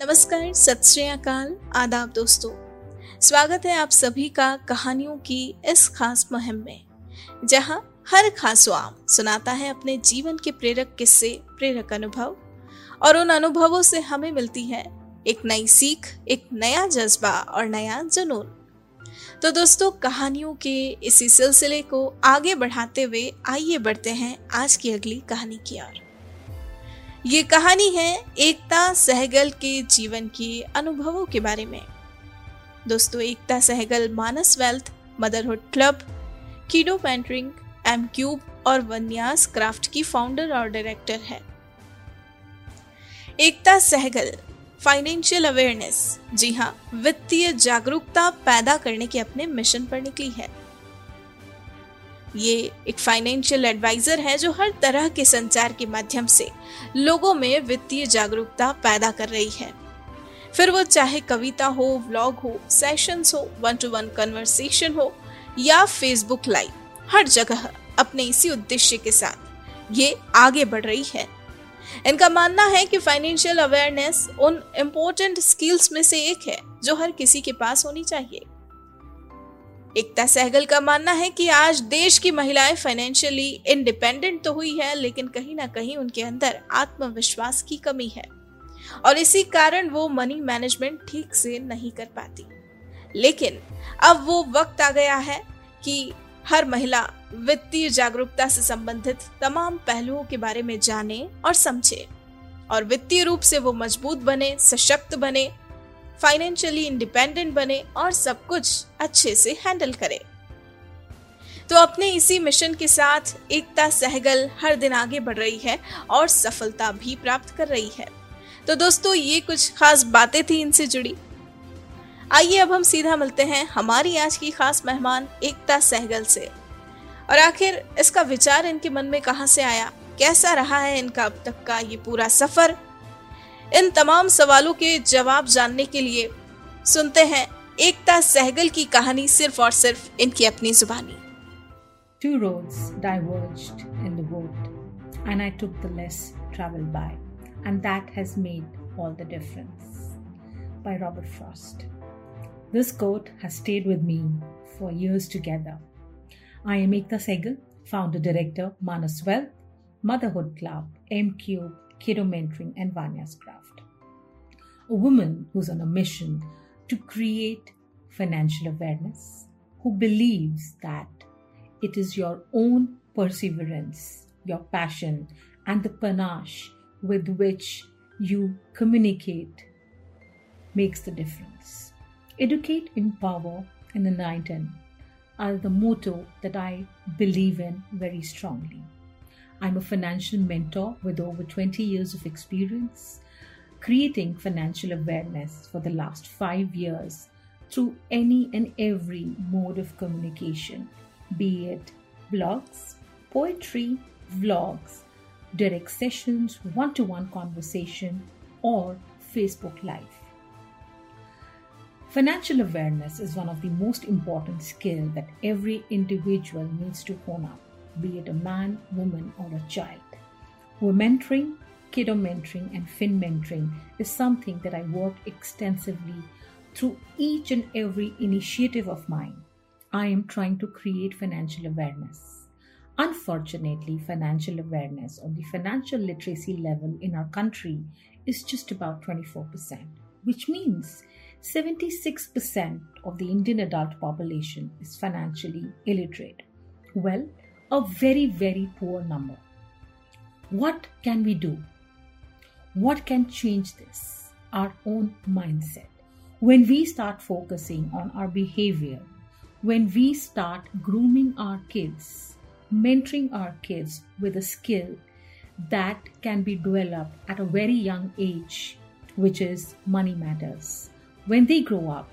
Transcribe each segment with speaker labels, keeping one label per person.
Speaker 1: नमस्कार, सत आदाब दोस्तों। स्वागत है आप सभी का कहानियों की इस खास मुहिम में, जहाँ हर खासवाम सुनाता है अपने जीवन के प्रेरक किस्से, प्रेरक अनुभव, और उन अनुभवों से हमें मिलती है एक नई सीख, एक नया जज्बा और नया जुनून। तो दोस्तों, कहानियों के इसी सिलसिले को आगे बढ़ाते हुए आइए बढ़ते हैं आज की अगली कहानी की ओर। ये कहानी है एकता सहगल के जीवन के अनुभवों के बारे में। दोस्तों, Ekta Sehgal Manas wealth, motherhood club, kiddo mentoring, M cube और वन्यास क्राफ्ट की फाउंडर और डायरेक्टर है। Ekta Sehgal, financial awareness. जी हाँ वित्तीय जागरूकता पैदा करने के अपने मिशन पर निकली है। ये एक फाइनेंशियल एडवाइजर है जो हर तरह के संचार के माध्यम से लोगों में वित्तीय जागरूकता पैदा कर रही है। फिर वो चाहे कविता हो व्लॉग हो सेशंस हो वन टू वन कन्वर्सेशन हो, या फेसबुक लाइव हर जगह अपने इसी उद्देश्य के साथ ये आगे बढ़ रही है। इनका मानना है कि फाइनेंशियल अवेयरनेस उन इम्पोर्टेंट स्किल्स में से एक है जो हर किसी के पास होनी चाहिए। एकता सहगल का मानना है कि आज देश की महिलाएँ फाइनेंशियली इंडिपेंडेंट तो हुई है, लेकिन कहीं ना कहीं उनके अंदर आत्मविश्वास की कमी है। और इसी कारण वो मनी मैनेजमेंट ठीक से नहीं कर पाती। लेकिन अब वो वक्त आ गया है कि हर महिला वित्तीय जागरूकता से संबंधित तमाम पहलुओं के बारे में जाने और समझे। और वित्तीय रूप से वो मज़बूत बने, सशक्त बने फाइनेंशियली इंडिपेंडेंट बने और सब कुछ अच्छे से हैंडल करे। तो अपने इसी मिशन के साथ एकता सहगल हर दिन आगे बढ़ रही है और सफलता भी प्राप्त कर रही है। तो दोस्तों, ये कुछ खास बातें थी इनसे जुड़ी। आइए अब हम सीधा मिलते हैं हमारी आज की खास मेहमान एकता सहगल से। और आखिर इसका विचार इनके मन में कहाँ से आया? कैसा रहा है इनका अब तक का ये पूरा सफ़र? इन तमाम सवालों के जवाब जानने के लिए सुनते हैं एकता सहगल की कहानी सिर्फ़ और सिर्फ़ इनकी अपनी जुबानी।
Speaker 2: Two road in the boat and I took the less travel by and that has made all the difference by Robert Frost this quote has stayed with me for years together I am Ekta Sehgal founder director Manas wealth motherhood club M Q Kiddo Mentoring, and Vanya's Craft. A woman who's on a mission to create financial awareness, who believes that it is your own perseverance, your passion, and the panache with which you communicate makes the difference. Educate, empower, and enlighten are the motto that I believe in very strongly. I'm a financial mentor with over 20 years of experience creating financial awareness for the last five years through any and every mode of communication, be it blogs, poetry, vlogs, direct sessions, one to one conversation, or Facebook Live. Financial awareness is one of the most important skills that every individual needs to hone up be it a man, woman, or a child. We're mentoring, kiddo mentoring, and fin mentoring is something that I work extensively through each and every initiative of mine. I am trying to create financial awareness. Unfortunately, financial awareness or the financial literacy level in our country is just about 24%, which means 76% of the Indian adult population is financially illiterate. Well, a very, very poor number. What can we do? What can change this? Our own mindset. When we start focusing on our behavior, when we start grooming our kids, mentoring our kids with a skill that can be developed at a very young age, which is money matters. When they grow up,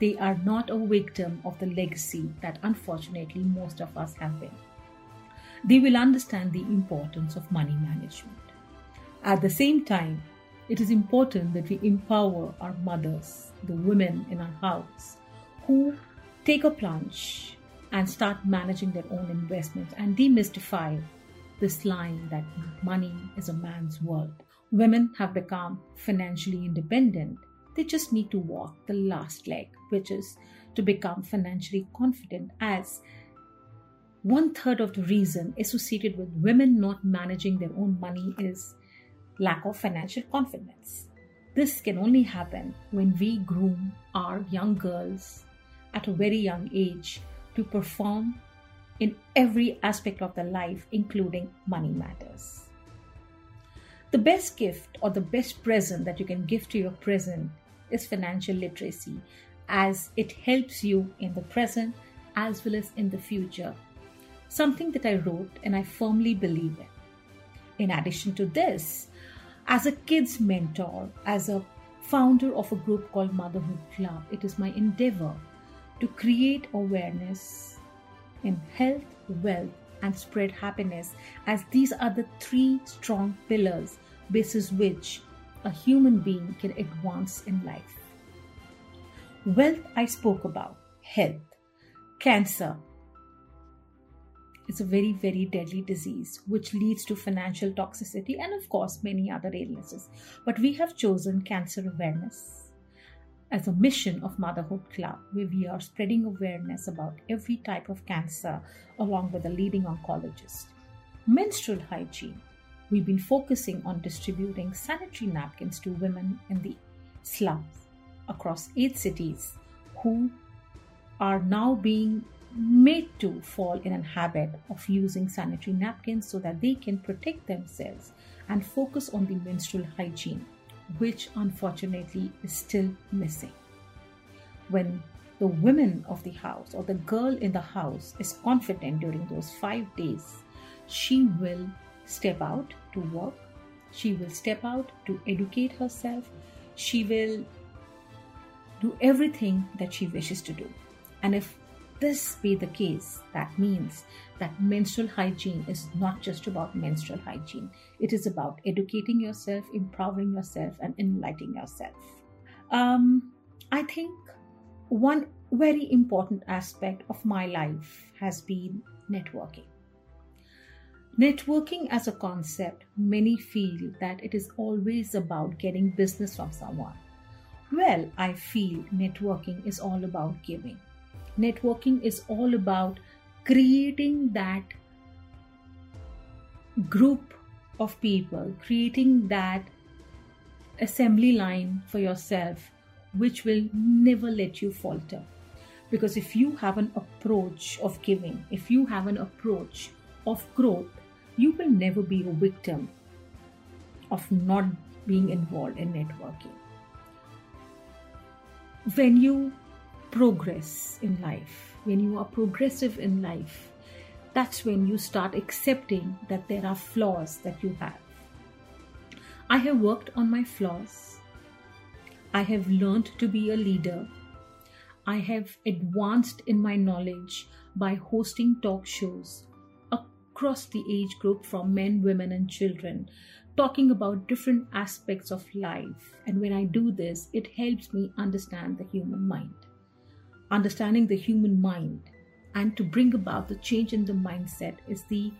Speaker 2: they are not a victim of the legacy that unfortunately most of us have been they will understand the importance of money management. At the same time, it is important that we empower our mothers, the women in our house, who take a plunge and start managing their own investments and demystify this line that money is a man's world. women have become financially independent. They just need to walk the last leg, which is to become financially confident, as one third of the reason associated with women not managing their own money is lack of financial confidence. This can only happen when we groom our young girls at a very young age to perform in every aspect of their life, including money matters. The best gift or the best present that you can give to your present is financial literacy, as it helps you in the present as well as in the future. Something that I wrote and I firmly believe in. In addition to this, as a kids mentor, as a founder of a group called Motherhood Club, it is my endeavor to create awareness in health, wealth, and spread happiness, as these are the three strong pillars basis which a human being can advance in life. Wealth, I spoke about, health, cancer, it's a very, very deadly disease which leads to financial toxicity and, of course, many other illnesses. But we have chosen cancer awareness as a mission of Motherhood Club, where we are spreading awareness about every type of cancer along with a leading oncologist. Menstrual hygiene. We've been focusing on distributing sanitary napkins to women in the slums across eight cities who are now being made to fall in a habit of using sanitary napkins so that they can protect themselves and focus on the menstrual hygiene, which unfortunately is still missing. When the woman of the house or the girl in the house is confident during those five days, she will step out to work, she will step out to educate herself, she will do everything that she wishes to do. And if this be the case, that means that menstrual hygiene is not just about menstrual hygiene. It is about educating yourself, empowering yourself, and enlightening yourself. Um, I think one very important aspect of my life has been networking. Networking as a concept, many feel that it is always about getting business from someone. Well, I feel networking is all about giving networking is all about creating that group of people, creating that assembly line for yourself, which will never let you falter. Because if you have an approach of giving, if you have an approach of growth, you will never be a victim of not being involved in networking. When you progress in life, when you are progressive in life, that's when you start accepting that there are flaws that you have. I have worked on my flaws. I have learned to be a leader. I have advanced in my knowledge by hosting talk shows across the age group from men, women, and children, talking about different aspects of life. And when I do this, it helps me understand the human mind understanding the human mind and to bring about the change in the mindset is the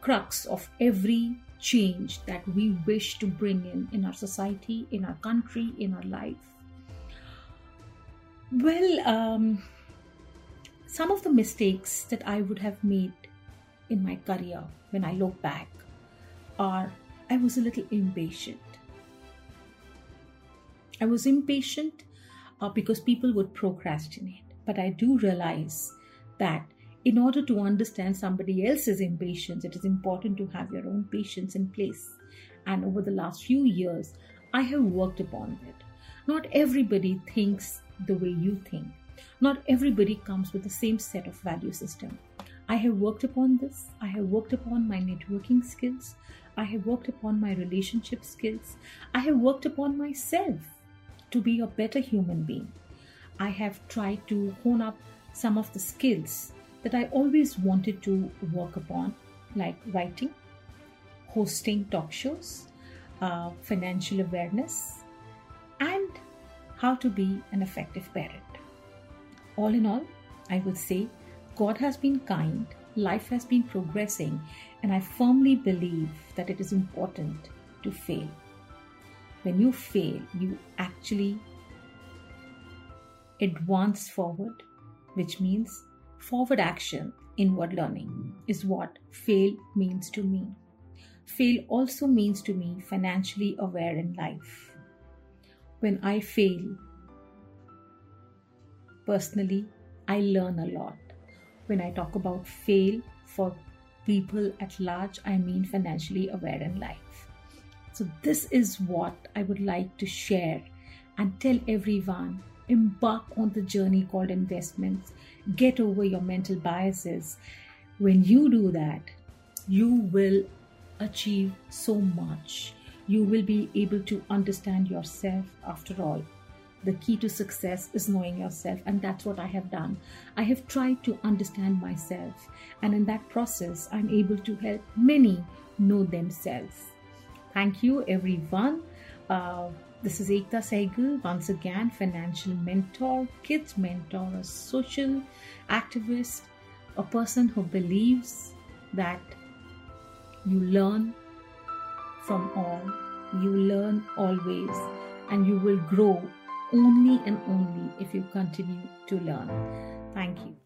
Speaker 2: crux of every change that we wish to bring in in our society in our country in our life. Well um, some of the mistakes that i would have made in my career when i look back are i was a little impatient. I was impatient uh, because people would procrastinate. But I do realize that in order to understand somebody else's impatience, it is important to have your own patience in place. And over the last few years, I have worked upon it. Not everybody thinks the way you think. Not everybody comes with the same set of value system. I have worked upon this. I have worked upon my networking skills. I have worked upon my relationship skills. I have worked upon myself to be a better human being. I have tried to hone up some of the skills that I always wanted to work upon, like writing, hosting talk shows, uh, financial awareness, and how to be an effective parent. All in all, I would say God has been kind, life has been progressing, and I firmly believe that it is important to fail when you fail, you actually advance forward, which means forward action, inward learning, is what fail means to me. Fail also means to me financially aware in life. When I fail, personally, I learn a lot. When I talk about fail for people at large, I mean financially aware in life. So, this is what I would like to share and tell everyone embark on the journey called investments. Get over your mental biases. When you do that, you will achieve so much. You will be able to understand yourself after all. The key to success is knowing yourself, and that's what I have done. I have tried to understand myself, and in that process, I'm able to help many know themselves. Thank you, everyone. Uh, this is Ekta Sehgal, once again, financial mentor, kids mentor, a social activist, a person who believes that you learn from all, you learn always, and you will grow only and only if you continue to learn. Thank you.